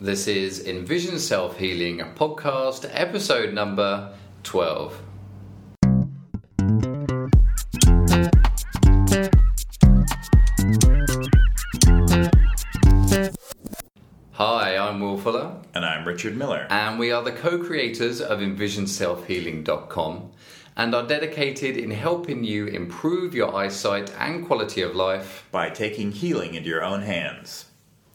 This is Envision Self Healing podcast, episode number 12. Hi, I'm Will Fuller, And I'm Richard Miller. and we are the co creators of EnvisionSelfHealing.com and are dedicated in helping you improve your eyesight and quality of life. By taking healing into your own hands.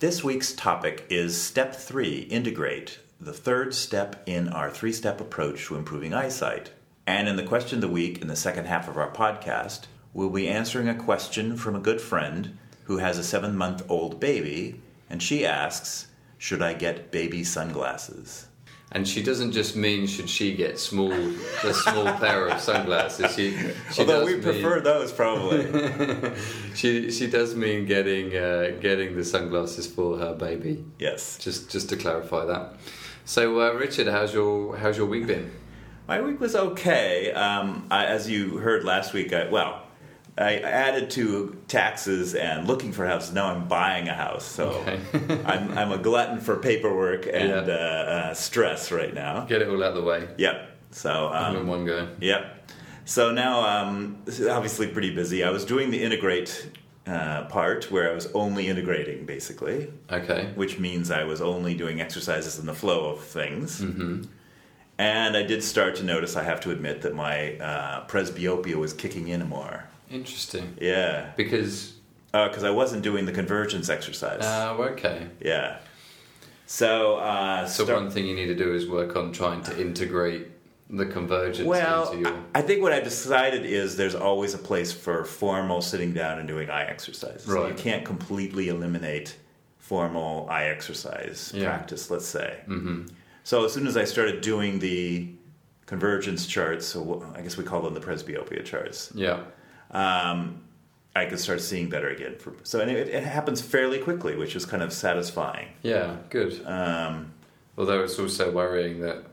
This week's topic is Step 3 Integrate, the third step in our three step approach to improving eyesight. And in the question of the week, in the second half of our podcast, we'll be answering a question from a good friend who has a seven month old baby, and she asks, Should I get baby sunglasses? And she doesn't just mean should she get small, a small pair of sunglasses. She, she Although we mean- prefer those, probably. she she does mean getting uh, getting the sunglasses for her baby. yes. Just just to clarify that. So uh, Richard, how's your how's your week been? My week was okay. Um, I, as you heard last week, I, well, I added to taxes and looking for houses. Now I'm buying a house, so Okay. I'm, I'm a glutton for paperwork and Yeah. uh, uh, stress right now. Get it all out of the way. Yep. So all in um, one go. yep. So now um, this is obviously pretty busy. I was doing the integrate uh, part where I was only integrating, basically Okay. which means I was only doing exercises in the flow of things. Mm-hmm. And I did start to notice, I have to admit, that my uh, presbyopia was kicking in more. Interesting. Yeah. Because Because I wasn't doing the convergence exercise. uh, okay. yeah. So, uh, So start- one thing you need to do is work on trying to integrate the convergence well, into your. I I think what I've decided is there's always a place for formal sitting down and doing eye exercises. So you can't completely eliminate formal eye exercise Yeah. practice, let's say. Mm-hmm. So as soon as I started doing the convergence charts, so I guess we call them the presbyopia charts, Yeah. Um, I could start seeing better again. For, so and it, it happens fairly quickly, which is kind of satisfying. Yeah. Good. Um, Although it's also worrying that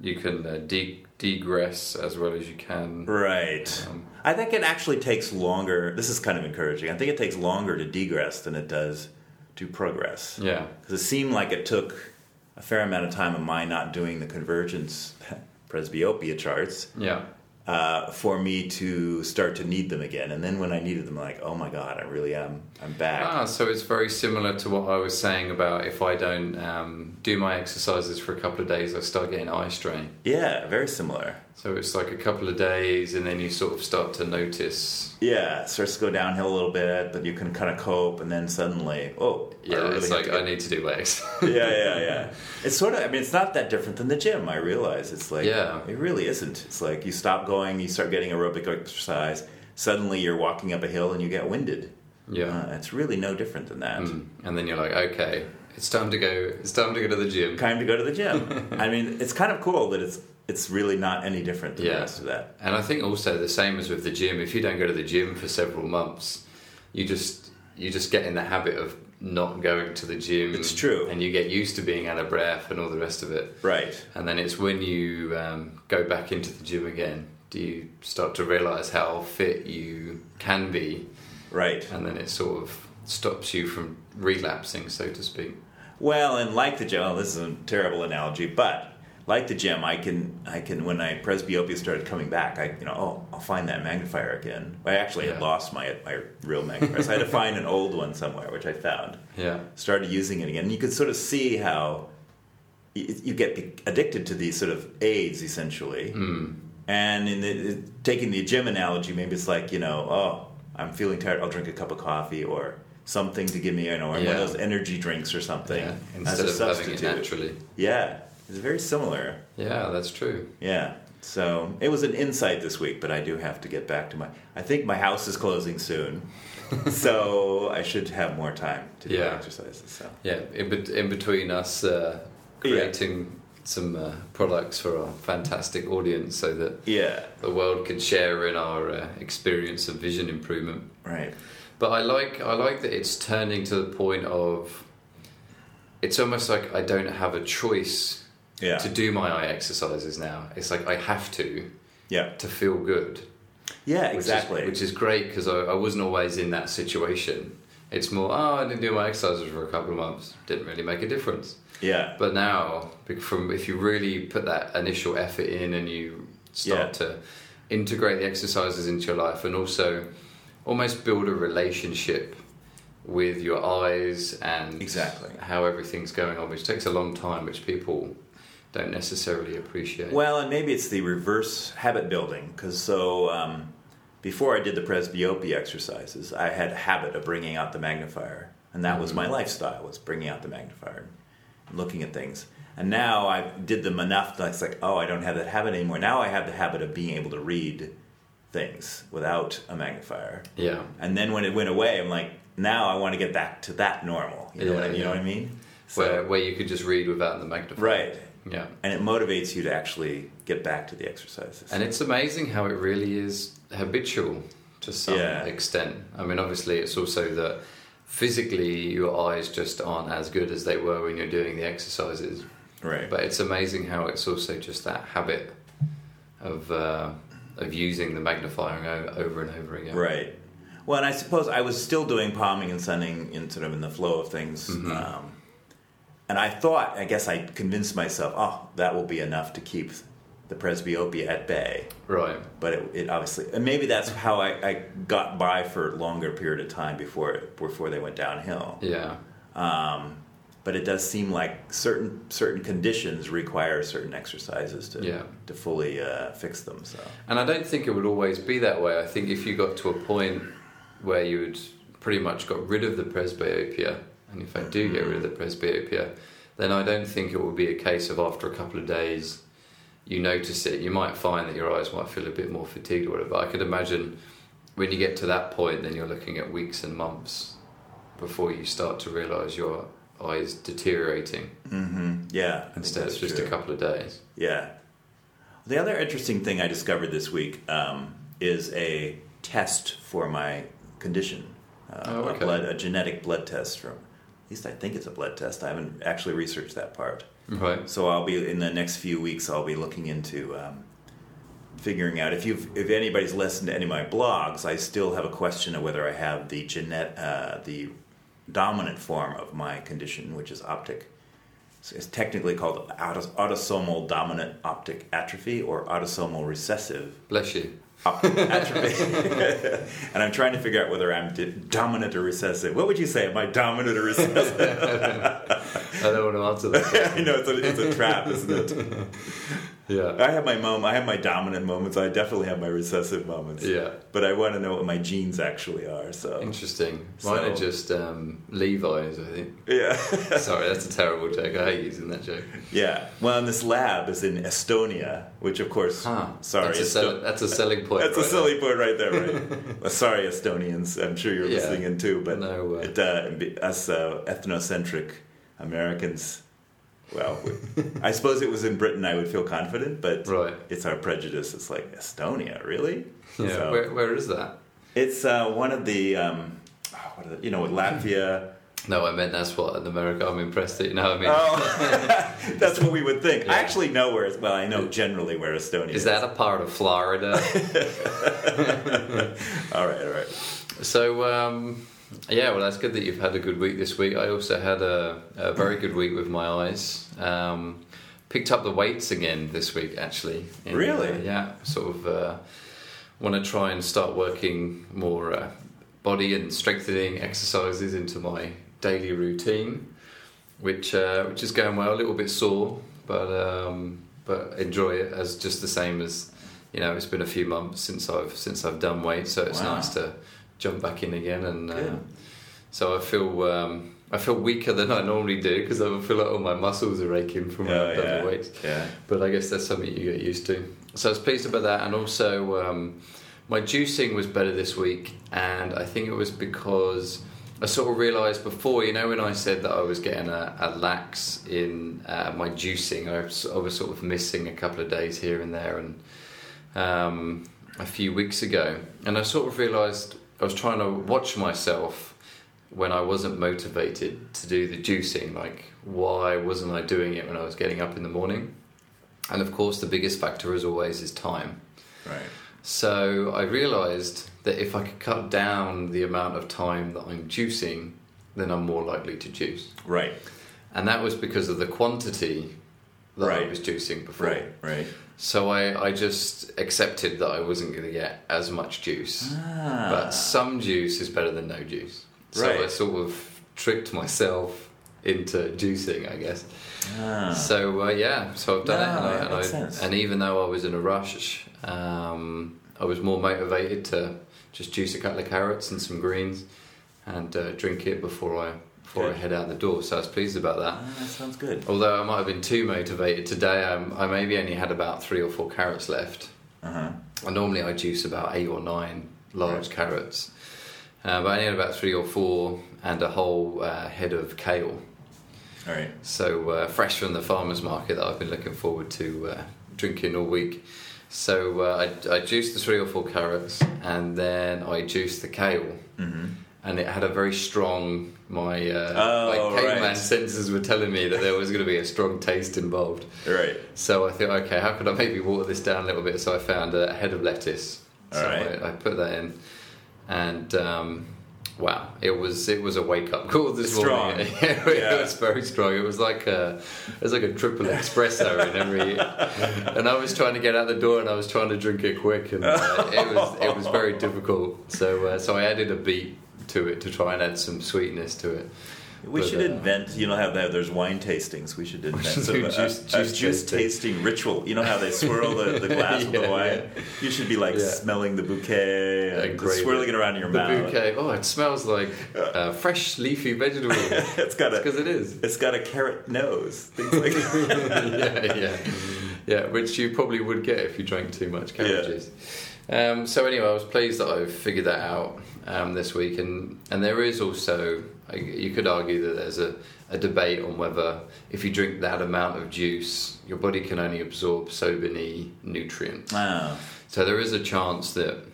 you can uh, de- degress as well as you can. Right. Um, I think it actually takes longer. This is kind of encouraging. I think it takes longer to degress than it does to progress. Yeah. Because it seemed like it took a fair amount of time of my not doing the convergence presbyopia charts Yeah. Uh, for me to start to need them again. And then when I needed them, like, oh my god, I really am. I'm back. Ah, so it's very similar to what I was saying about if I don't um, do my exercises for a couple of days, I start getting eye strain. Yeah, very similar. So it's like a couple of days, and then you sort of start to notice. Yeah, it starts to go downhill a little bit, but you can kind of cope, and then suddenly, oh, Yeah, really it's like get I need to do legs. yeah, yeah, yeah. It's sort of. I mean, it's not that different than the gym. I realize it's like. Yeah. It really isn't. It's like you stop going, you start getting aerobic exercise. Suddenly, you're walking up a hill and you get winded. yeah. Uh, it's really no different than that. Mm. And then you're like, okay, it's time to go. It's time to go to the gym. Time to go to the gym. I mean, it's kind of cool that it's it's really not any different than Yeah. the rest of that. And I think also the same as with the gym. If you don't go to the gym for several months, you just you just get in the habit of not going to the gym. It's true. and you get used to being out of breath and all the rest of it. Right. And then it's when you um, go back into the gym again, do you start to realize how fit you can be, Right. and then it sort of stops you from relapsing, so to speak. Well, and like the gym, oh, this is a terrible analogy, but like the gym, I can, I can. When I presbyopia started coming back, I, you know, oh, I'll find that magnifier again. I actually had lost my my real magnifier, so I had to find an old one somewhere, which I found. Yeah, Started using it again, and you could sort of see how you, you get addicted to these sort of aids, essentially. mm. And in the, taking the gym analogy, maybe it's like you know, oh, I'm feeling tired. I'll drink a cup of coffee or something to give me, you know, one Yeah. of those energy drinks or something yeah. as Instead a of having it substitute. naturally. Yeah, it's very similar. Yeah, that's true. Yeah. So it was an insight this week, but I do have to get back to my. I think my house is closing soon, so I should have more time to do Yeah. exercises. So Yeah, in, bet- in between us uh, creating some uh, products for our fantastic audience so that yeah, the world can share in our uh, experience of vision improvement. right. But I like I like that it's turning to the point of it's almost like I don't have a choice Yeah, to do my eye exercises now. It's like I have to yeah, to feel good. yeah, which exactly. Is, which is great because I, I wasn't always in that situation. It's more, oh, I didn't do my exercises for a couple of months. Didn't really make a difference. Yeah. But now, from if you really put that initial effort in and you start Yeah. to integrate the exercises into your life, and also almost build a relationship with your eyes and Exactly. how everything's going on, which takes a long time, which people don't necessarily appreciate. Well, and maybe it's the reverse habit building because so um, before I did the presbyopia exercises, I had a habit of bringing out the magnifier, and that was my lifestyle was bringing out the magnifier and looking at things. And now I did them enough that it's like, oh, I don't have that habit anymore. Now I have the habit of being able to read things without a magnifier. yeah, And then when it went away, I'm like, now I want to get back to that normal. You know, Yeah, what, I, you know what I mean? where where you could just read without the magnifier. right. Yeah. And it motivates you to actually get back to the exercises. And it's amazing how it really is habitual to some Yeah. extent. I mean, obviously, it's also that physically your eyes just aren't as good as they were when you're doing the exercises. right. But it's amazing how it's also just that habit of uh, of using the magnifier o- over and over again. Right. Well, and I suppose I was still doing palming and sunning in sort of in the flow of things. Mm-hmm. Um, and I thought, I guess I convinced myself, oh, that will be enough to keep the presbyopia at bay. Right. But it, it obviously, and maybe that's how I, I got by for a longer period of time before before they went downhill. Yeah. Um, but it does seem like certain certain conditions require certain exercises to Yeah. to fully uh, fix them. So And I don't think it would always be that way. I think if you got to a point where you had pretty much got rid of the presbyopia, and if I do get rid of the presbyopia, then I don't think it will be a case of after a couple of days you notice it. You might find that your eyes might feel a bit more fatigued or whatever. I could imagine when you get to that point, then you're looking at weeks and months before you start to realise your eyes deteriorating hmm yeah, instead of just true. a couple of days. Yeah. The other interesting thing I discovered this week um, is a test for my condition. Uh, Oh, a blood, a genetic blood test from. At least I think it's a blood test. I haven't actually researched that part. Right. So I'll be in the next few weeks. I'll be looking into um, figuring out if you if anybody's listened to any of my blogs. I still have a question of whether I have the genet uh, the dominant form of my condition, which is optic. So it's technically called autos- autosomal dominant optic atrophy or autosomal recessive Bless you. Optic atrophy. and I'm trying to figure out whether I'm dominant or recessive. What would you say? Am I dominant or recessive? I don't want to answer that. I know it's a, it's a trap, isn't it? Yeah. I have my mom. I have my dominant moments. I definitely have my recessive moments. Yeah. But I want to know what my genes actually are. So Interesting. Mine are So- just um, Levi's, I think. yeah, Sorry, that's a terrible joke. I hate using that joke. yeah. Well, and this lab is in Estonia, which of course, Huh. sorry, That's a, sell- that's a selling point. That's a right silly point right there, right? well, sorry, Estonians. I'm sure you're Yeah. listening in too, but No, uh, it, uh, us uh, ethnocentric Americans. Well, I suppose it was in Britain. I would feel confident, but. Right. it's our prejudice. It's like Estonia, really? Yeah. So- Where, where is that? It's uh, one of the, um, oh, what are the, you know, with Latvia. No, I meant that's what in America. I'm impressed that you know. what I mean, Oh, that's what we would think. Yeah. I actually know where. Well, I know generally where Estonia is. is that a part of Florida? all right, all right. so, um, yeah. Well, that's good that you've had a good week this week. I also had a, a very good week with my eyes. Um, picked up the weights again this week, actually. In, Really? uh, yeah. Sort of. Uh, want to try and start working more uh, body and strengthening exercises into my daily routine, which uh, which is going well. A little bit sore, but um, but enjoy it as just the same as you know. It's been a few months since I've since I've done weight, so it's Wow. nice to jump back in again. And uh, so I feel. Um, I feel weaker than I normally do because I feel like all my muscles are aching from Oh, yeah. the weights Yeah. but I guess that's something you get used to. So I was pleased about that, and also um, my juicing was better this week, and I think it was because I sort of realised before, you know, when I said that I was getting a, a lax in uh, my juicing, I was, I was sort of missing a couple of days here and there, and um, a few weeks ago, and I sort of realised I was trying to watch myself when I wasn't motivated to do the juicing. Like, why wasn't I doing it when I was getting up in the morning? And of course, the biggest factor, as always, is time. Right. So I realised that if I could cut down the amount of time that I'm juicing, then I'm more likely to juice. Right. And that was because of the quantity that I was juicing before. Right. Right. So I, I just accepted that I wasn't going to get as much juice. Ah. But some juice is better than no juice. So Right. I sort of tricked myself into juicing, I guess. Ah. So uh, yeah, so I've done No, it, and, I, and, I- and even though I was in a rush, um, I was more motivated to just juice a couple of carrots and some greens, and uh, drink it before I before I head out the door. So I was pleased about that. Ah, that sounds good. Although I might have been too motivated today, um, I maybe only had about three or four carrots left. Uh huh. And normally I juice about eight or nine large Right. carrots, uh, but I only had about three or four and a whole uh, head of kale. All right. So uh, fresh from the farmers market that I've been looking forward to uh, drinking all week. So uh, I, I juiced the three or four carrots and then I juiced the kale. Mm-hmm. And it had a very strong. My uh, Oh, my caveman right. senses were telling me that there was going to be a strong taste involved. Right. So I thought, okay, how could I maybe water this down a little bit? So I found a head of lettuce. So Alright. I, I put that in, and um, wow, it was it was a wake up call this Strong. morning. it Yeah. was very strong. It was like a it was like a triple espresso in every. And I was trying to get out the door, and I was trying to drink it quick, and uh, it was it was very difficult. So uh, so I added a beet to it to try and add some sweetness to it. We But, should uh, invent. You know how there's wine tastings. We should invent some, do a- juice- a, juice juice tasting. tasting ritual. You know how they swirl the, the glass with the wine. yeah. You should be like Yeah. smelling the bouquet and swirling it. around in your The mouth. bouquet. Oh, it smells like uh, fresh leafy vegetable. it's got a because it is. it's got a carrot nose. Things like yeah, yeah, yeah. Which you probably would get if you drank too much carrot Yeah. juice. Um, so anyway, I was pleased that I've figured that out um, this week, and and there is also you could argue that there's a, a debate on whether if you drink that amount of juice, your body can only absorb so many nutrients. wow. So there is a chance that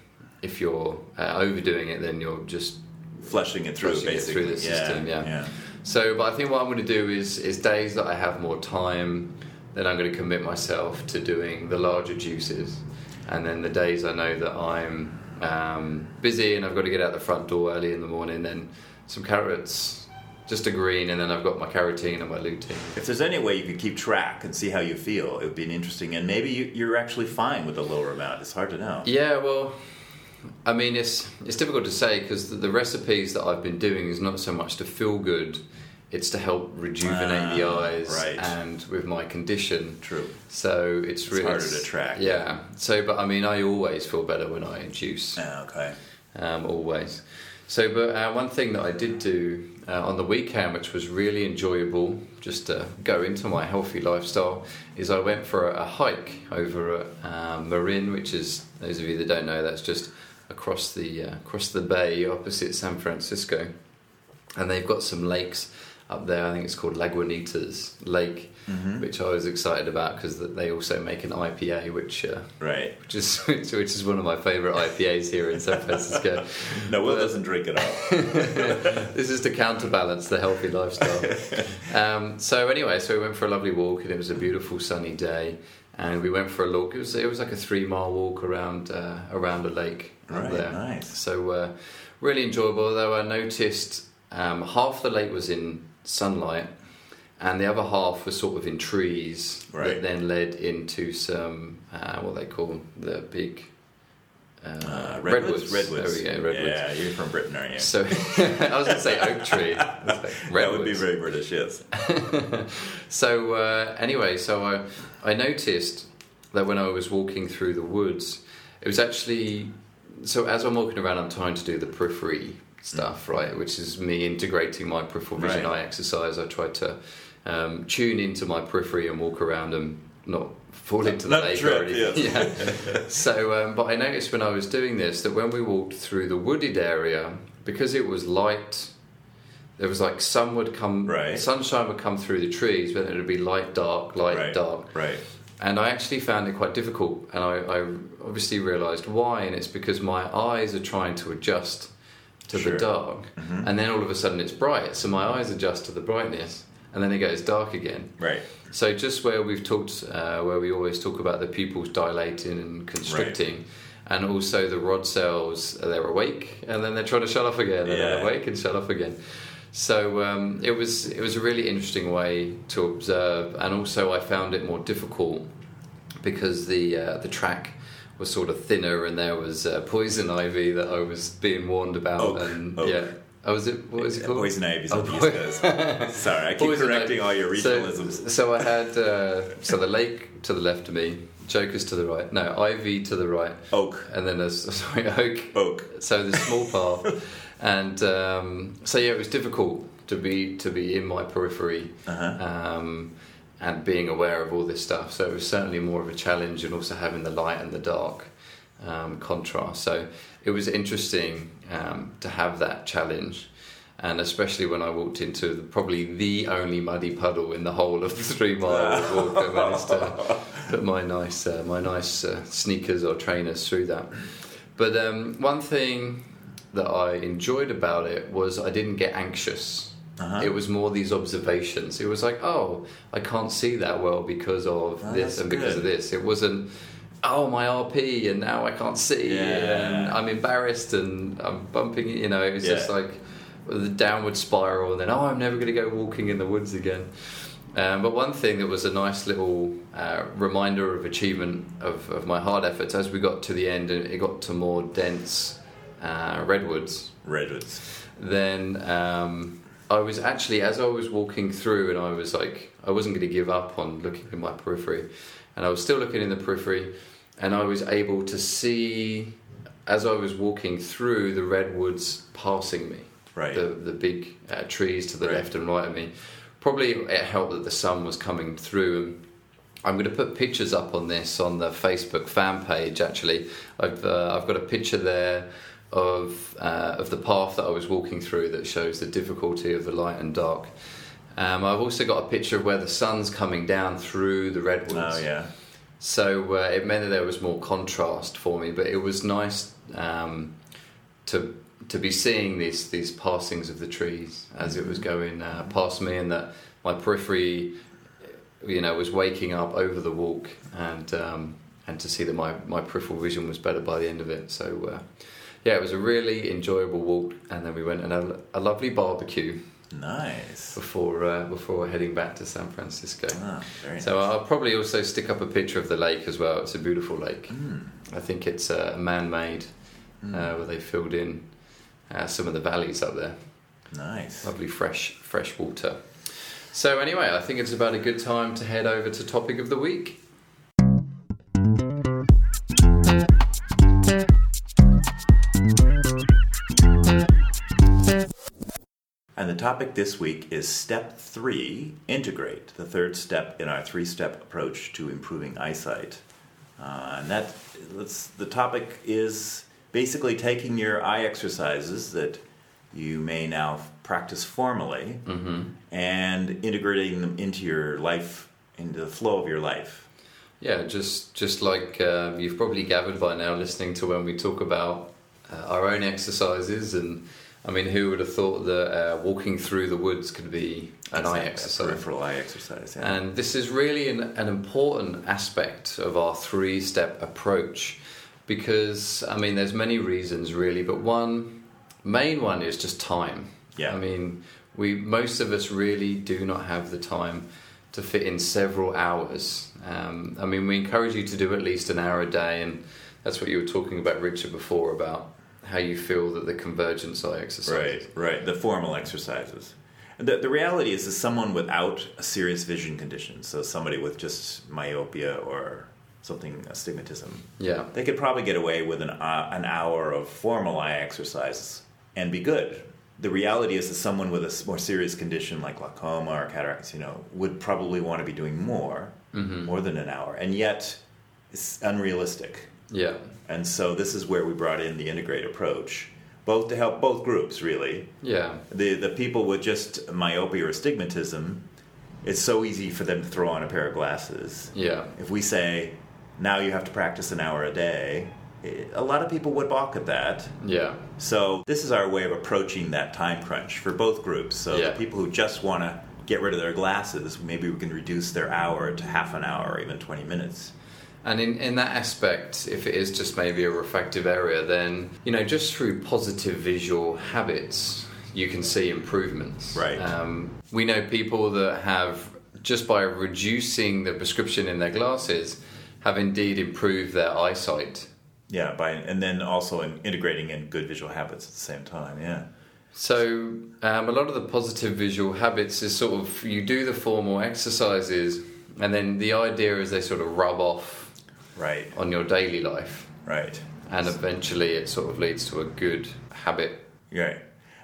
if you're uh, overdoing it, then you're just flushing it through Flushing it basically. through the system, yeah. yeah. So, but I think what I'm going to do is is days that I have more time, then I'm going to commit myself to doing the larger juices, and then the days I know that I'm um, busy and I've got to get out the front door early in the morning, then some carrots, just a green, and then I've got my carotene and my lutein. If there's any way you could keep track and see how you feel, it would be an interesting. And maybe you, you're actually fine with a lower amount. It's hard to know. Yeah, well, I mean, it's it's difficult to say because the, the recipes that I've been doing is not so much to feel good; it's to help rejuvenate the Ah, eyes right. and with my condition. True. So it's, It's really harder to track. Yeah. So, but I mean, I always feel better when I juice. Ah, okay. Um, always. So, but uh, one thing that I did do uh, on the weekend, which was really enjoyable, just to go into my healthy lifestyle, is I went for a, a hike over at um, Marin, which is those of you that don't know, that's just across the uh, across the bay opposite San Francisco, and they've got some lakes up there. I think it's called Lagunitas Lake, Mhm. which I was excited about because they also make an IPA, which. Uh, Right. which is which, which is one of my favourite IPAs here in San Francisco. No, Will But- doesn't drink at all. this is to counterbalance the healthy lifestyle. Um, so anyway, so we went for a lovely walk, and it was a beautiful sunny day, and we went for a walk. It was it was like a three mile walk around uh, around a lake Right, there. nice. So uh, really enjoyable. Although I noticed um, half the lake was in sunlight. And the other half was sort of in trees Right. that then led into some uh, what they call the big uh, Uh, redwoods. Redwoods. There we go, redwoods. Yeah, you're from Britain, aren't you? So I was going to say oak tree. Like that would be very British, yes. so uh, anyway, so I I noticed that when I was walking through the woods, it was actually so as I'm walking around, I'm trying to do the periphery stuff, right, which is me integrating my peripheral vision Right. eye exercise. I try to um, tune into my periphery and walk around and not fall into the trip, or anything. yes. Yeah. So, um, but I noticed when I was doing this that when we walked through the wooded area, because it was light, there was like sun would come, Right. sunshine would come through the trees, but it would be light, dark, light, right. dark. Right. And I actually found it quite difficult, and I, I obviously realised why, and it's because my eyes are trying to adjust to Sure. the dark, Mhm. and then all of a sudden it's bright, so my eyes adjust to the brightness, and then it goes dark again. Right. So just where we've talked, uh, where we always talk about the pupils dilating and constricting, and also the rod cells they're awake and then they're trying to shut off again and Yeah. they're awake and shut off again. So um, it was it was a really interesting way to observe, and also I found it more difficult because the uh, the track was sort of thinner and there was uh, poison ivy that I was being warned about, Oak. and Oak. yeah. Oh, was it? What was it called? Poison ivy is Oh, what you poi- says. Sorry, I keep Poison correcting ivy. all your So- regionalisms. So, I had uh, so the lake to the left of me, Joker's to the right, no Ivy to the right, Oak. and then there's sorry Oak. Oak. So the small path, and um, so yeah, it was difficult to be to be in my periphery. Uh-huh. Um, and being aware of all this stuff, so it was certainly more of a challenge, and also having the light and the dark um, contrast. So it was interesting um, to have that challenge, and especially when I walked into the, probably the only muddy puddle in the whole of the three mile walk. I managed to put my nice uh, my nice uh, sneakers or trainers through that. But um, one thing that I enjoyed about it was I didn't get anxious. Uh-huh. It was more these observations. It was like, oh, I can't see that well because of Oh, this and because good. of this. It wasn't, oh, my RP and now I can't see Yeah. and I'm embarrassed and I'm bumping. You know, it was just like the downward spiral and then, oh, I'm never going to go walking in the woods again. Um, but one thing that was a nice little uh, reminder of achievement of, of my hard efforts as we got to the end and it got to more dense uh, redwoods Redwoods. then um, I was actually, as I was walking through, and I was like, I wasn't going to give up on looking in my periphery, and I was still looking in the periphery, and I was able to see, as I was walking through, the redwoods passing me, Right. the the big uh, trees to the Right. left and right of me. Probably it helped that the sun was coming through. And I'm going to put pictures up on this on the Facebook fan page. Actually, I've uh, I've got a picture there of uh, of the path that I was walking through that shows the difficulty of the light and dark. Um, I've also got a picture of where the sun's coming down through the redwoods. Oh yeah. So uh, it meant that there was more contrast for me, but it was nice um, to to be seeing these these passings of the trees as it was going uh, past me, and that my periphery, you know, was waking up over the walk, and um, and to see that my my peripheral vision was better by the end of it. So. Uh, yeah, it was a really enjoyable walk, and then we went and had a lovely barbecue Nice. before uh, before heading back to San Francisco. Ah, very So nice. I'll probably also stick up a picture of the lake as well. It's a beautiful lake. Mm. I think it's uh, man-made, Hmm. uh, where they filled in uh, some of the valleys up there. Nice. Lovely fresh fresh water. So anyway, I think it's about a good time to head over to topic of the week. Topic this week is step three integrate, the third step in our three step approach to improving eyesight. Uh, and that let's, the topic is basically taking your eye exercises that you may now practice formally Mm-hmm. and integrating them into your life, into the flow of your life. Yeah, just just like um, you've probably gathered by now, listening to when we talk about uh, our own exercises, and I mean, who would have thought that uh, walking through the woods could be an eye Exactly, a exercise? Peripheral eye exercise. Yeah. And this is really an, an important aspect of our three step approach because, I mean, there's many reasons really, but one main one is just time. Yeah. I mean, we most of us really do not have the time to fit in several hours. Um, I mean, we encourage you to do at least an hour a day, and that's what you were talking about, Richard, before about how you feel that the convergence eye exercise. Right, right. The formal exercises. The, the reality is, is someone without a serious vision condition, so somebody with just myopia or something, astigmatism, Yeah. they could probably get away with an, uh, an hour of formal eye exercises and be good. The reality is that someone with a more serious condition like glaucoma or cataracts, you know, would probably want to be doing more, Mhm. more than an hour, and yet it's unrealistic. Yeah. And so this is where we brought in the integrate approach, both to help both groups really. Yeah. The the people with just myopia or astigmatism, it's so easy for them to throw on a pair of glasses. Yeah. If we say now you have to practice an hour a day, it, a lot of people would balk at that. Yeah. So this is our way of approaching that time crunch for both groups. So Yeah. the people who just want to get rid of their glasses, maybe we can reduce their hour to half an hour or even 20 minutes. And in, in that aspect, if it is just maybe a refractive area, then, you know, just through positive visual habits, you can see improvements. Right. Um, we know people that have, just by reducing the prescription in their glasses, have indeed improved their eyesight. Yeah, by and then also in integrating in good visual habits at the same time. Yeah. So, um, a lot of the positive visual habits is sort of you do the formal exercises, and then the idea is they sort of rub off Right. on your daily life, Right. and eventually it sort of leads to a good habit. Right.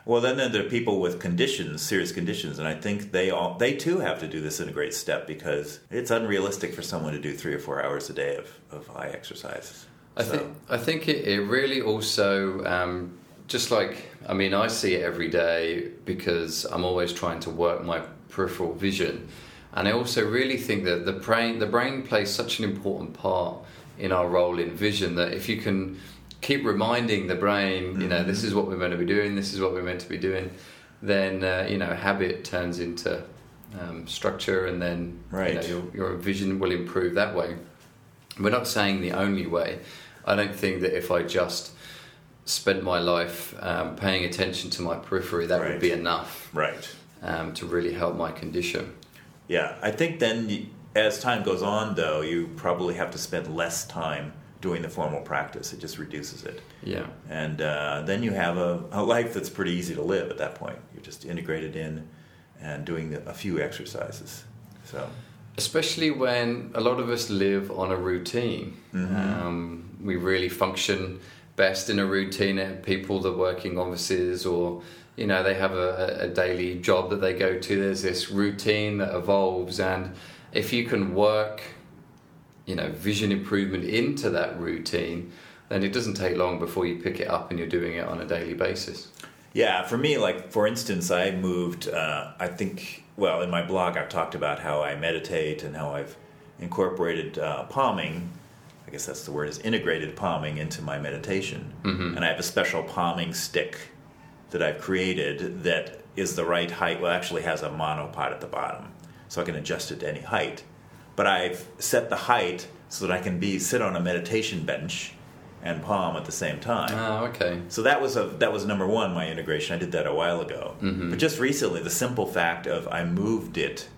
Well, then there are people with conditions, serious conditions, and I think they all they too have to do this integrate step because it's unrealistic for someone to do three or four hours a day of, of eye exercise. I So- think I think it, it really also um, just like I mean I see it every day because I'm always trying to work my peripheral vision, and I also really think that the brain the brain plays such an important part in our role in vision that if you can keep reminding the brain you know this is what we're meant to be doing this is what we're meant to be doing then uh, you know habit turns into um, structure and then Right. you know, your, your vision will improve that way we're not saying the only way. I don't think that if I just spent my life um, paying attention to my periphery, that Right. would be enough right. um, to really help my condition. Yeah, I think then as time goes on, though, you probably have to spend less time doing the formal practice. It just reduces it. Yeah. And uh, then you have a, a life that's pretty easy to live at that point. You're just integrated in and doing the, a few exercises. So, Especially when a lot of us live on a routine. Um, we really function best in a routine. Uh, People that work in offices or, you know, they have a, a daily job that they go to. There's this routine that evolves. And if you can work, you know, vision improvement into that routine, then it doesn't take long before you pick it up and you're doing it on a daily basis. yeah, for me, like for instance, I moved. Uh, I think, well, in my blog, I've talked about how I meditate and how I've incorporated uh, palming. I guess that's the word is integrated palming into my meditation, Mm-hmm. and I have a special palming stick that I've created that is the right height. Well, actually has a monopod at the bottom, so I can adjust it to any height. But I've set the height so that I can be sit on a meditation bench and palm at the same time. Ah, okay. So that was a that was number one, my integration. I did that a while ago. But just recently, the simple fact of I moved it,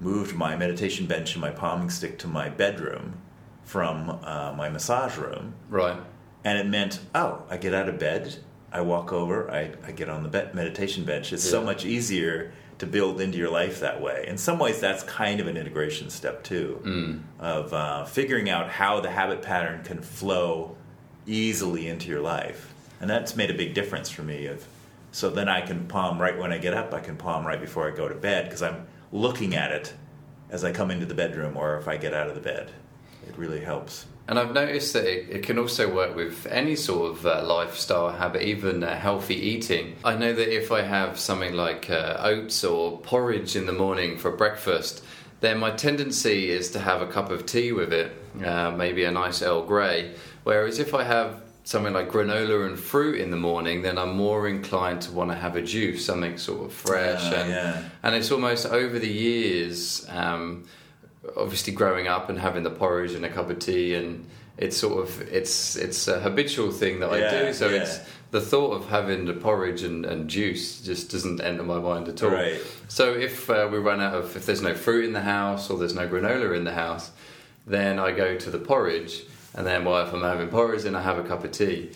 moved my meditation bench and my palming stick to my bedroom from uh, my massage room, Right. and it meant oh, I get out of bed, I walk over, I, I get on the be- meditation bench. It's so much easier to build into your life that way. In some ways, that's kind of an integration step too, Mm. of uh, figuring out how the habit pattern can flow easily into your life, and that's made a big difference for me. Of so then I can palm right when I get up, I can palm right before I go to bed because I'm looking at it as I come into the bedroom or if I get out of the bed. It really helps. And I've noticed that it, it can also work with any sort of uh, lifestyle habit, even uh, healthy eating. I know that if I have something like uh, oats or porridge in the morning for breakfast, then my tendency is to have a cup of tea with it, uh, maybe a nice Earl Grey. Whereas if I have something like granola and fruit in the morning, then I'm more inclined to want to have a juice, something sort of fresh. And, yeah. and it's almost over the years. Um, obviously growing up and having the porridge and a cup of tea and it's sort of it's it's a habitual thing that I do so yeah. it's the thought of having the porridge and, and juice just doesn't enter my mind at all Right. so if uh, we run out of if there's no fruit in the house or there's no granola in the house then I go to the porridge and then well if I'm having porridge then I have a cup of tea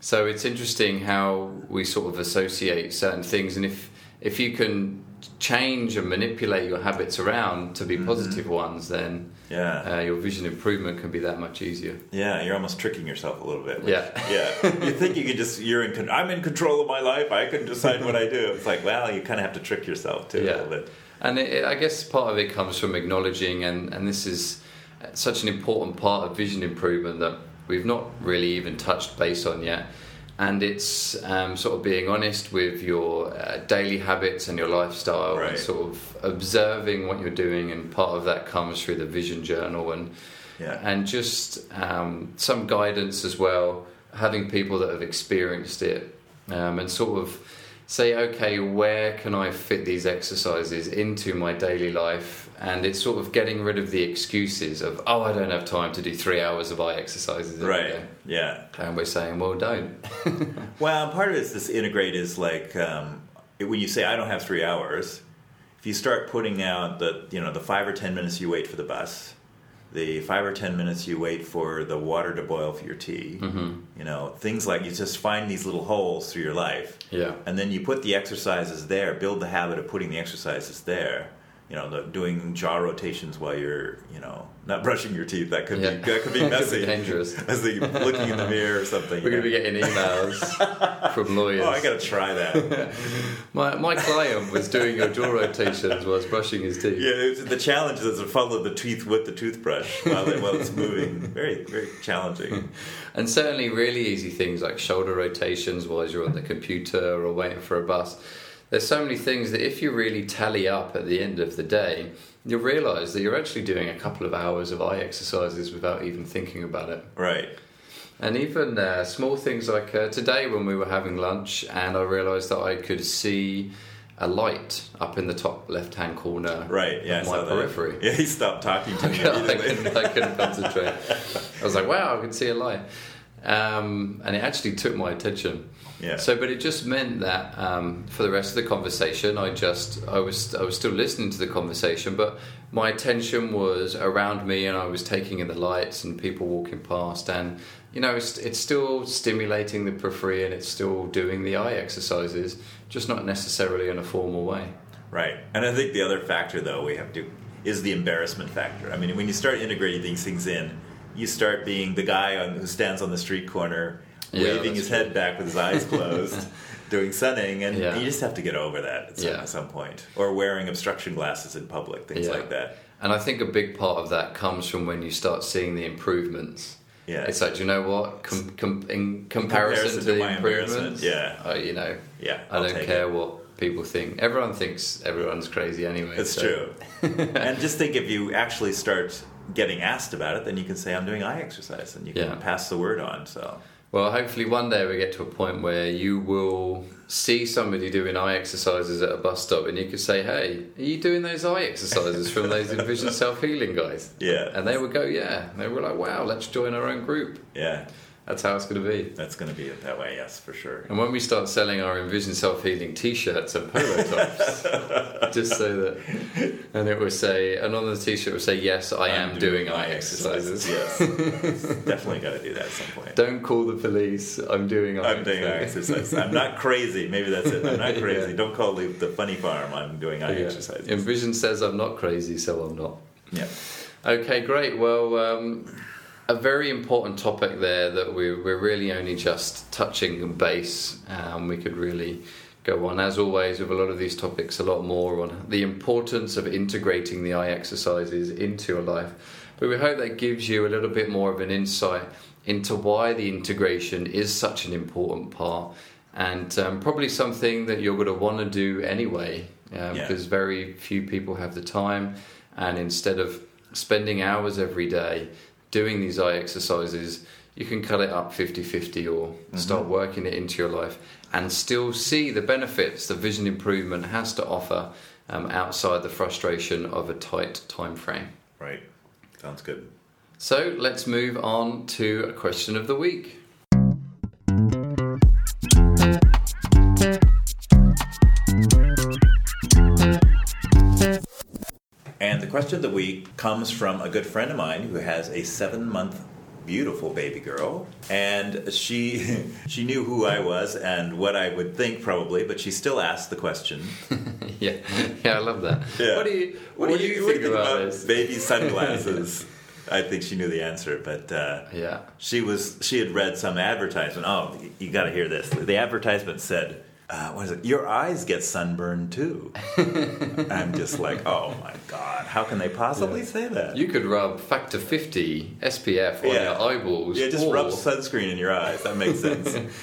so it's interesting how we sort of associate certain things and if if you can change and manipulate your habits around to be positive ones then Yeah. uh, your vision improvement can be that much easier. Yeah, you're almost tricking yourself a little bit. which- Yeah. yeah. You think you could just you're in con- I'm in control of my life. I can decide what I do. It's like, well, you kind of have to trick yourself too a Yeah. little bit. And it, it- I guess part of it comes from acknowledging, and, and this is such an important part of vision improvement that we've not really even touched base on yet. And it's um, sort of being honest with your uh, daily habits and your lifestyle, and sort of observing what you're doing. And part of that comes through the vision journal, and Yeah. and just um, some guidance as well. Having people that have experienced it, um, and sort of say, okay, where can I fit these exercises into my daily life? And it's sort of getting rid of the excuses of, oh, I don't have time to do three hours of eye exercises Right. Yeah. And we're saying, well, don't. Well, part of it is this integrate is like um, when you say I don't have three hours. If you start putting out the you know the five or ten minutes you wait for the bus, the five or ten minutes you wait for the water to boil for your tea, Mm-hmm. you know things like you just find these little holes through your life, Yeah. and then you put the exercises there. Build the habit of putting the exercises there. You know, the, doing jaw rotations while you're, you know, not brushing your teeth. That could Yeah. be that could be Could be messy. dangerous. As the looking in the mirror or something. We're going to be getting emails from lawyers. Oh, I got to try that. my, my client was doing your jaw rotations whilst brushing his teeth. Yeah, the challenge is to follow the teeth with the toothbrush while, it, while it's moving. Very, very challenging. And certainly, really easy things like shoulder rotations while you're on the computer or waiting for a bus. There's so many things that if you really tally up at the end of the day, you'll realize that you're actually doing a couple of hours of eye exercises without even thinking about it. Right. And even uh, small things like uh, today when we were having lunch, and I realized that I could see a light up in the top left hand corner Right. Yeah. Of my that. periphery. Yeah, he stopped talking to me I couldn't, I couldn't concentrate. I was like, wow, I can see a light. Um, and it actually took my attention. Yeah. So, but it just meant that um, for the rest of the conversation, I just I was I was still listening to the conversation, but my attention was around me, and I was taking in the lights and people walking past, and you know, it's, it's still stimulating the periphery, and it's still doing the eye exercises, just not necessarily in a formal way. Right. And I think the other factor, though, we have to is the embarrassment factor. I mean, when you start integrating these things in, you start being the guy on, who stands on the street corner, Yeah, waving his head back with his eyes closed, doing sunning, and Yeah. you just have to get over that at some, Yeah. at some point. Or wearing obstruction glasses in public, things Yeah. like that. And I think a big part of that comes from when you start seeing the improvements. Yeah. It's like, you know what? Com- com- in comparison, comparison to, to the improvements, yeah. uh, you know, Yeah, I I'll don't care it. what people think. Everyone thinks everyone's crazy anyway. It's so- true. and just think if you actually start getting asked about it, then you can say, I'm doing eye exercise, and you can pass the word on. So, Well, hopefully one day we get to a point where you will see somebody doing eye exercises at a bus stop, and you could say, "Hey, are you doing those eye exercises from those Envision Self Healing guys?" Yeah. And they would go, "Yeah." And they were like, "Wow, let's join our own group." yeah, That's how it's going to be. that's going to be it that way, yes, for sure. And when we start selling our Envision Self Healing t shirts and polo tops, just so that, and it will say, and on the t shirt will say, Yes, I am I'm doing eye exercises. Yes. Definitely got to do that at some point. Don't call the police, I'm doing eye I'm doing eye exercises. I'm not crazy. Maybe that's it. I'm not crazy. Yeah. Don't call the, the funny farm. I'm doing eye Yeah. exercises. Envision says I'm not crazy, so I'm not. Yeah. Okay, great. Well, um, a very important topic there that we, we're really only just touching base. Um, we could really go on, as always, with a lot of these topics, a lot more on the importance of integrating the eye exercises into your life. But we hope that gives you a little bit more of an insight into why the integration is such an important part and um, probably something that you're going to want to do anyway um, Yeah. because very few people have the time and instead of spending hours every day doing these eye exercises you can cut it up 50-50 or start working it into your life and still see the benefits the vision improvement has to offer um, outside the frustration of a tight time frame Right. Sounds good. so let's move on to a question of the week question of the week comes from a good friend of mine who has a seven month beautiful baby girl and she she knew who I was and what I would think probably but she still asked the question. Yeah. Yeah i love that. Yeah. what do you what, do you, think, about, this? baby sunglasses? I think she knew the answer but uh, yeah. she was she had read some advertisement. Oh you got to hear this. The advertisement said uh, what is it your eyes get sunburned too i'm just like oh my god how can they possibly Yeah. say that You could rub factor 50 SPF on Yeah. your eyeballs. yeah just or rub sunscreen in your eyes that makes sense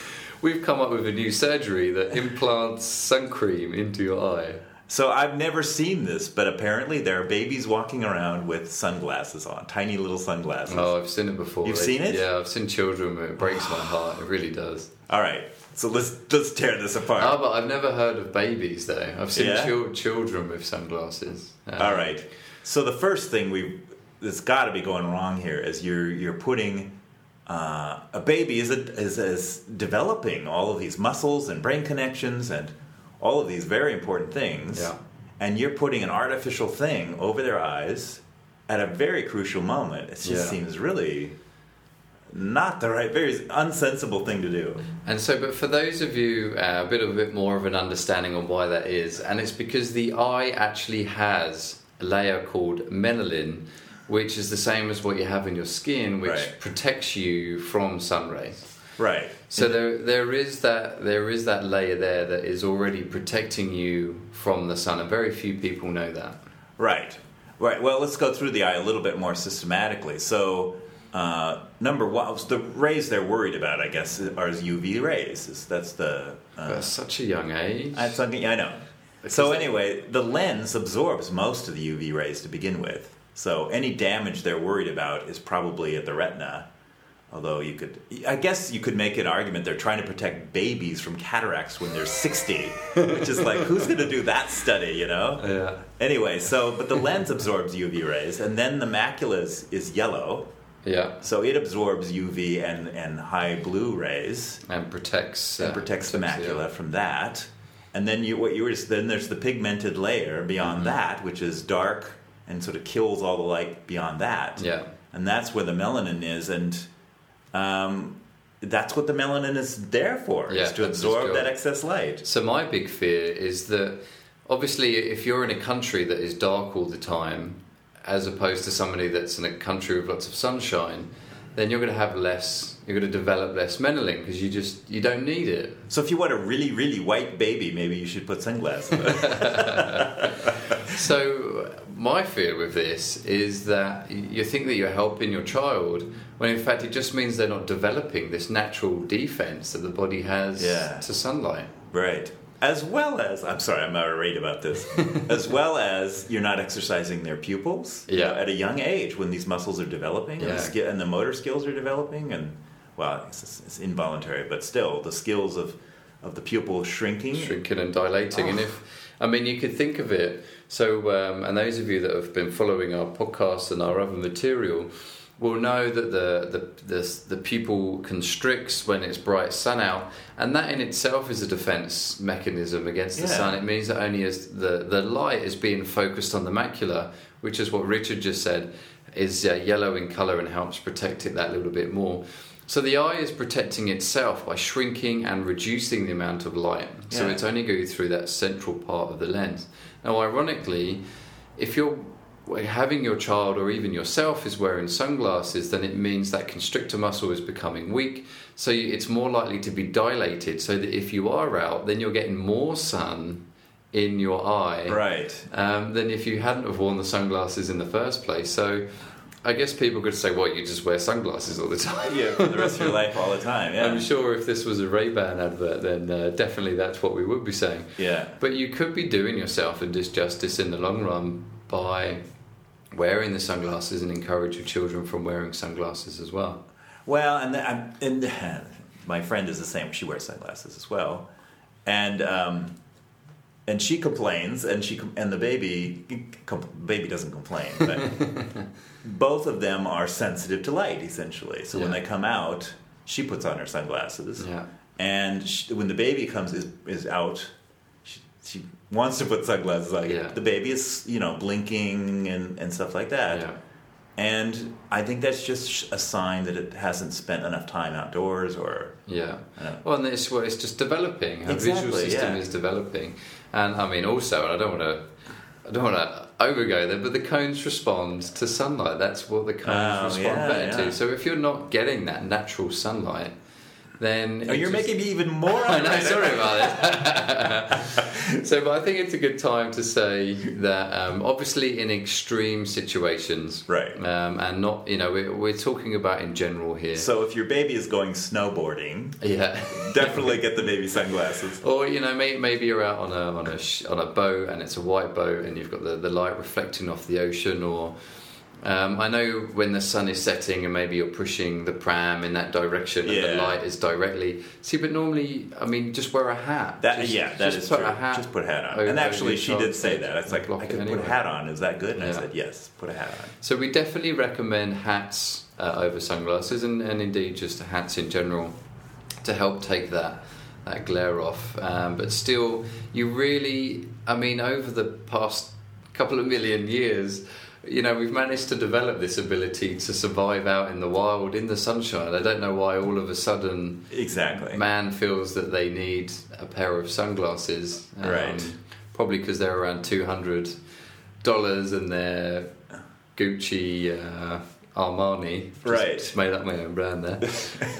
We've come up with a new surgery that implants sun cream into your eye. So I've never seen this, but apparently there are babies walking around with sunglasses on, tiny little sunglasses. Oh, I've seen it before. You've seen it? Yeah, I've seen children. It breaks my heart. It really does. All right, so let's let's tear this apart. Oh, but I've never heard of babies though. I've seen Yeah? chil- children with sunglasses. Um, All right. So the first thing we that's got to be going wrong here is you're you're putting uh, a baby is, a, is is developing all of these muscles and brain connections and all of these very important things. Yeah. And you're putting an artificial thing over their eyes at a very crucial moment. It just Yeah. seems really not the right, very unsensible thing to do. And so, but for those of you uh, a bit of a bit more of an understanding on why that is, and it's because the eye actually has a layer called melanin, which is the same as what you have in your skin, which Right. protects you from sun rays. Right. So there, there is that there is that layer there that is already protecting you from the sun, and very few people know that. Right. Right. Well, let's go through the eye a little bit more systematically. So, uh, number one, the rays they're worried about, I guess, are UV rays. That's the. Uh, at such a young age. I, something, I know. Because So anyway, the lens absorbs most of the UV rays to begin with. So any damage they're worried about is probably at the retina. Although you could, I guess you could make an argument they're trying to protect babies from cataracts when they're 60, which is like, who's going to do that study, you know? yeah. Anyway, so but the lens absorbs UV rays, and then the macula is, is yellow, Yeah. so it absorbs UV and, and high blue rays And protects. uh, and protects the the macula eye. from that. And then you what you were then there's the pigmented layer beyond Mm-hmm. that, which is dark and sort of kills all the light beyond that. Yeah. And that's where the melanin is, and um, that's what the melanin is there for, Yeah, is to absorb that excess light. So my big fear is that obviously if you're in a country that is dark all the time, as opposed to somebody that's in a country with lots of sunshine, then you're going to have less. You're going to develop less melanin because you just you don't need it. So if you want a really really white baby, maybe you should put sunglasses. on. So my fear with this is that you think that you're helping your child when in fact it just means they're not developing this natural defense that the body has Yeah. to sunlight. Right. As well as, I'm sorry, I'm irate about this. as well as you're not exercising their pupils you know, at a young age when these muscles are developing and, the and the motor skills are developing. And, well, it's, it's involuntary, but still, the skills of, of the pupil shrinking. shrinking and dilating. And if, I mean, you could think of it. So, um, and those of you that have been following our podcast and our other material will know that the the the, the pupil constricts when it's bright sun out, and that in itself is a defense mechanism against the Yeah. sun. It means that only as the the light is being focused on the macula, which is what Richard just said, is uh, yellow in color and helps protect it that little bit more. So the eye is protecting itself by shrinking and reducing the amount of light. So Yeah. it's only going through that central part of the lens. Now, ironically, if you're having your child or even yourself is wearing sunglasses, then it means that constrictor muscle is becoming weak. So it's more likely to be dilated. So that if you are out, then you're getting more sun in your eye Right. um, than if you hadn't have worn the sunglasses in the first place. So I guess people could say, "Well, you just wear sunglasses all the time." Yeah, for the rest of your life, all the time. Yeah. I'm sure if this was a Ray Ban advert, then uh, definitely that's what we would be saying. Yeah. But you could be doing yourself a disjustice in the long run by wearing the sunglasses and encourage your children from wearing sunglasses as well. Well, and, the, and my friend is the same. She wears sunglasses as well, and um, and she complains, and she and the baby com- baby doesn't complain, but both of them are sensitive to light essentially. So when they come out, she puts on her sunglasses, Yeah. and she, when the baby comes is is out, she, she wants to put sunglasses on. Yeah. The baby is you know blinking and and stuff like that. Yeah. And I think that's just a sign that it hasn't spent enough time outdoors or. Yeah. Well, and it's well, it's just developing. Her visual system yeah. is developing, and I mean also, and I don't want to, I don't want to overgo there, but the cones respond to sunlight. That's what the cones Oh, respond yeah, better yeah. to. So if you're not getting that natural sunlight, then Oh, you're just- making me even more. I know, sorry about it. so, but I think it's a good time to say that um, obviously in extreme situations, Right. um, and not you know we're, we're talking about in general here. So if your baby is going snowboarding, yeah. definitely get the baby sunglasses. Or you know, may, maybe you're out on a on a sh- on a boat and it's a white boat and you've got the, the light reflecting off the ocean. Or um, I know when the sun is setting and maybe you're pushing the pram in that direction and the light is directly. See, but normally, I mean, just wear a hat. That Just- yeah, that just is put true. a hat Just put a hat on. over and actually, she did say that. It's like I can put a hat on. Is that good? And I said yes. Put a hat on. So we definitely recommend hats uh, over sunglasses, and, and indeed just hats in general, to help take that that glare off. Um, but still, you really, I mean, over the past couple of million years. You know, we've managed to develop this ability to survive out in the wild in the sunshine. I don't know why all of a sudden Exactly. man feels that they need a pair of sunglasses. Um, Right. Probably because they're around two hundred dollars and they're Gucci, uh, Armani. Just, Right. Just made up my own brand there.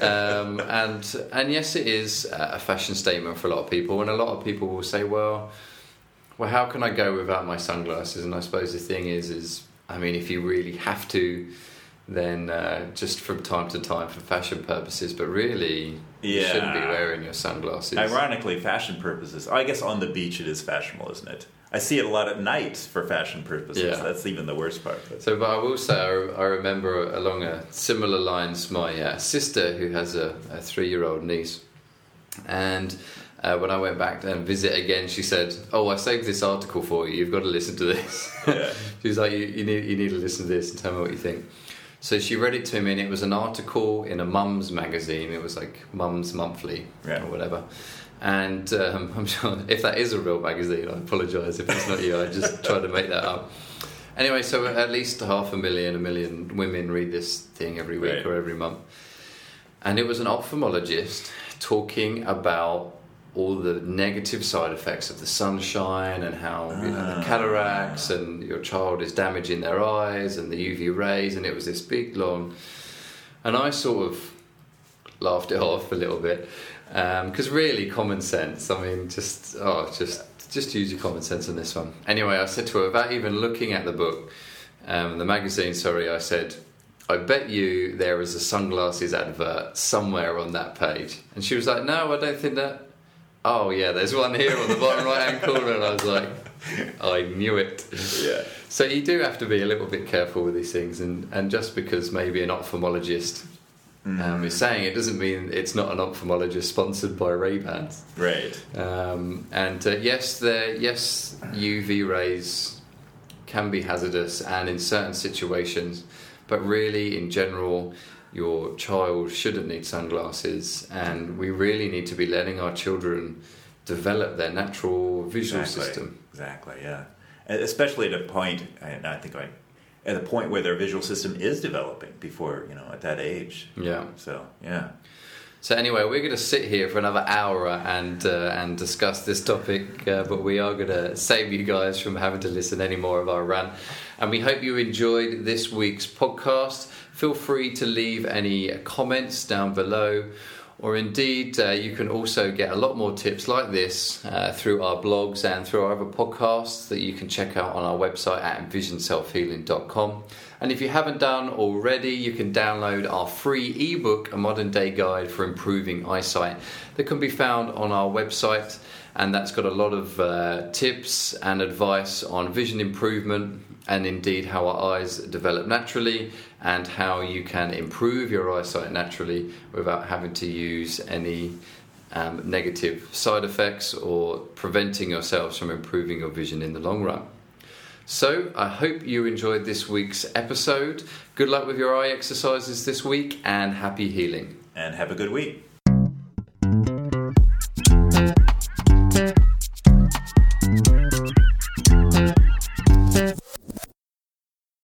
um, and and yes, it is a fashion statement for a lot of people, and a lot of people will say, well. Well, how can I go without my sunglasses? And I suppose the thing is, is I mean, if you really have to, then uh, just from time to time for fashion purposes. But really, you shouldn't be wearing your sunglasses. Ironically, fashion purposes. I guess on the beach it is fashionable, isn't it? I see it a lot at night for fashion purposes. Yeah. That's even the worst part. But So, but I will say, I, I remember along a similar lines, my uh, sister, who has a, a three-year-old niece, and uh, when I went back and visit again, she said, "Oh, I saved this article for you. You've got to listen to this." Yeah. she was like, you, "You need, you need to listen to this and tell me what you think." So she read it to me, and it was an article in a mum's magazine. It was like Mum's Monthly Yeah. or whatever. And um, I'm sure if that is a real magazine, I apologise if it's not you. I just tried to make that up. Anyway, so at least half a million, a million women read this thing every week Right. or every month. And it was an ophthalmologist talking about all the negative side effects of the sunshine and how you know, the cataracts and your child is damaging their eyes and the UV rays. And it was this big, long. And I sort of laughed it off a little bit because really common sense. I mean, just oh, just just use your common sense on this one. Anyway, I said to her without even looking at the book, um, the magazine. Sorry, I said. I bet you there is a sunglasses advert somewhere on that page. And she was like, No, I don't think that. Oh, yeah, there's one here on the bottom right hand corner. And I was like, I knew it. yeah. So you do have to be a little bit careful with these things, and, and just because maybe an ophthalmologist um, is saying it doesn't mean it's not an ophthalmologist sponsored by Ray Bans. Right. Um, and uh, yes, there yes UV rays can be hazardous, and in certain situations, but really in general. Your child shouldn't need sunglasses, and we really need to be letting our children develop their natural visual Exactly. system. Exactly. Yeah. Especially at a point, and I think I, at a point where their visual system is developing before you know at that age. Yeah. So yeah. So anyway, we're going to sit here for another hour and uh, and discuss this topic, uh, but we are going to save you guys from having to listen any more of our rant. And we hope you enjoyed this week's podcast. Feel free to leave any comments down below, or indeed, uh, you can also get a lot more tips like this uh, through our blogs and through our other podcasts that you can check out on our website at envisionselfhealing.com. And if you haven't done already, you can download our free ebook, A Modern Day Guide for Improving Eyesight, that can be found on our website. And that's got a lot of uh, tips and advice on vision improvement and indeed how our eyes develop naturally and how you can improve your eyesight naturally without having to use any um, negative side effects or preventing yourselves from improving your vision in the long run. So, I hope you enjoyed this week's episode. Good luck with your eye exercises this week and happy healing. And have a good week.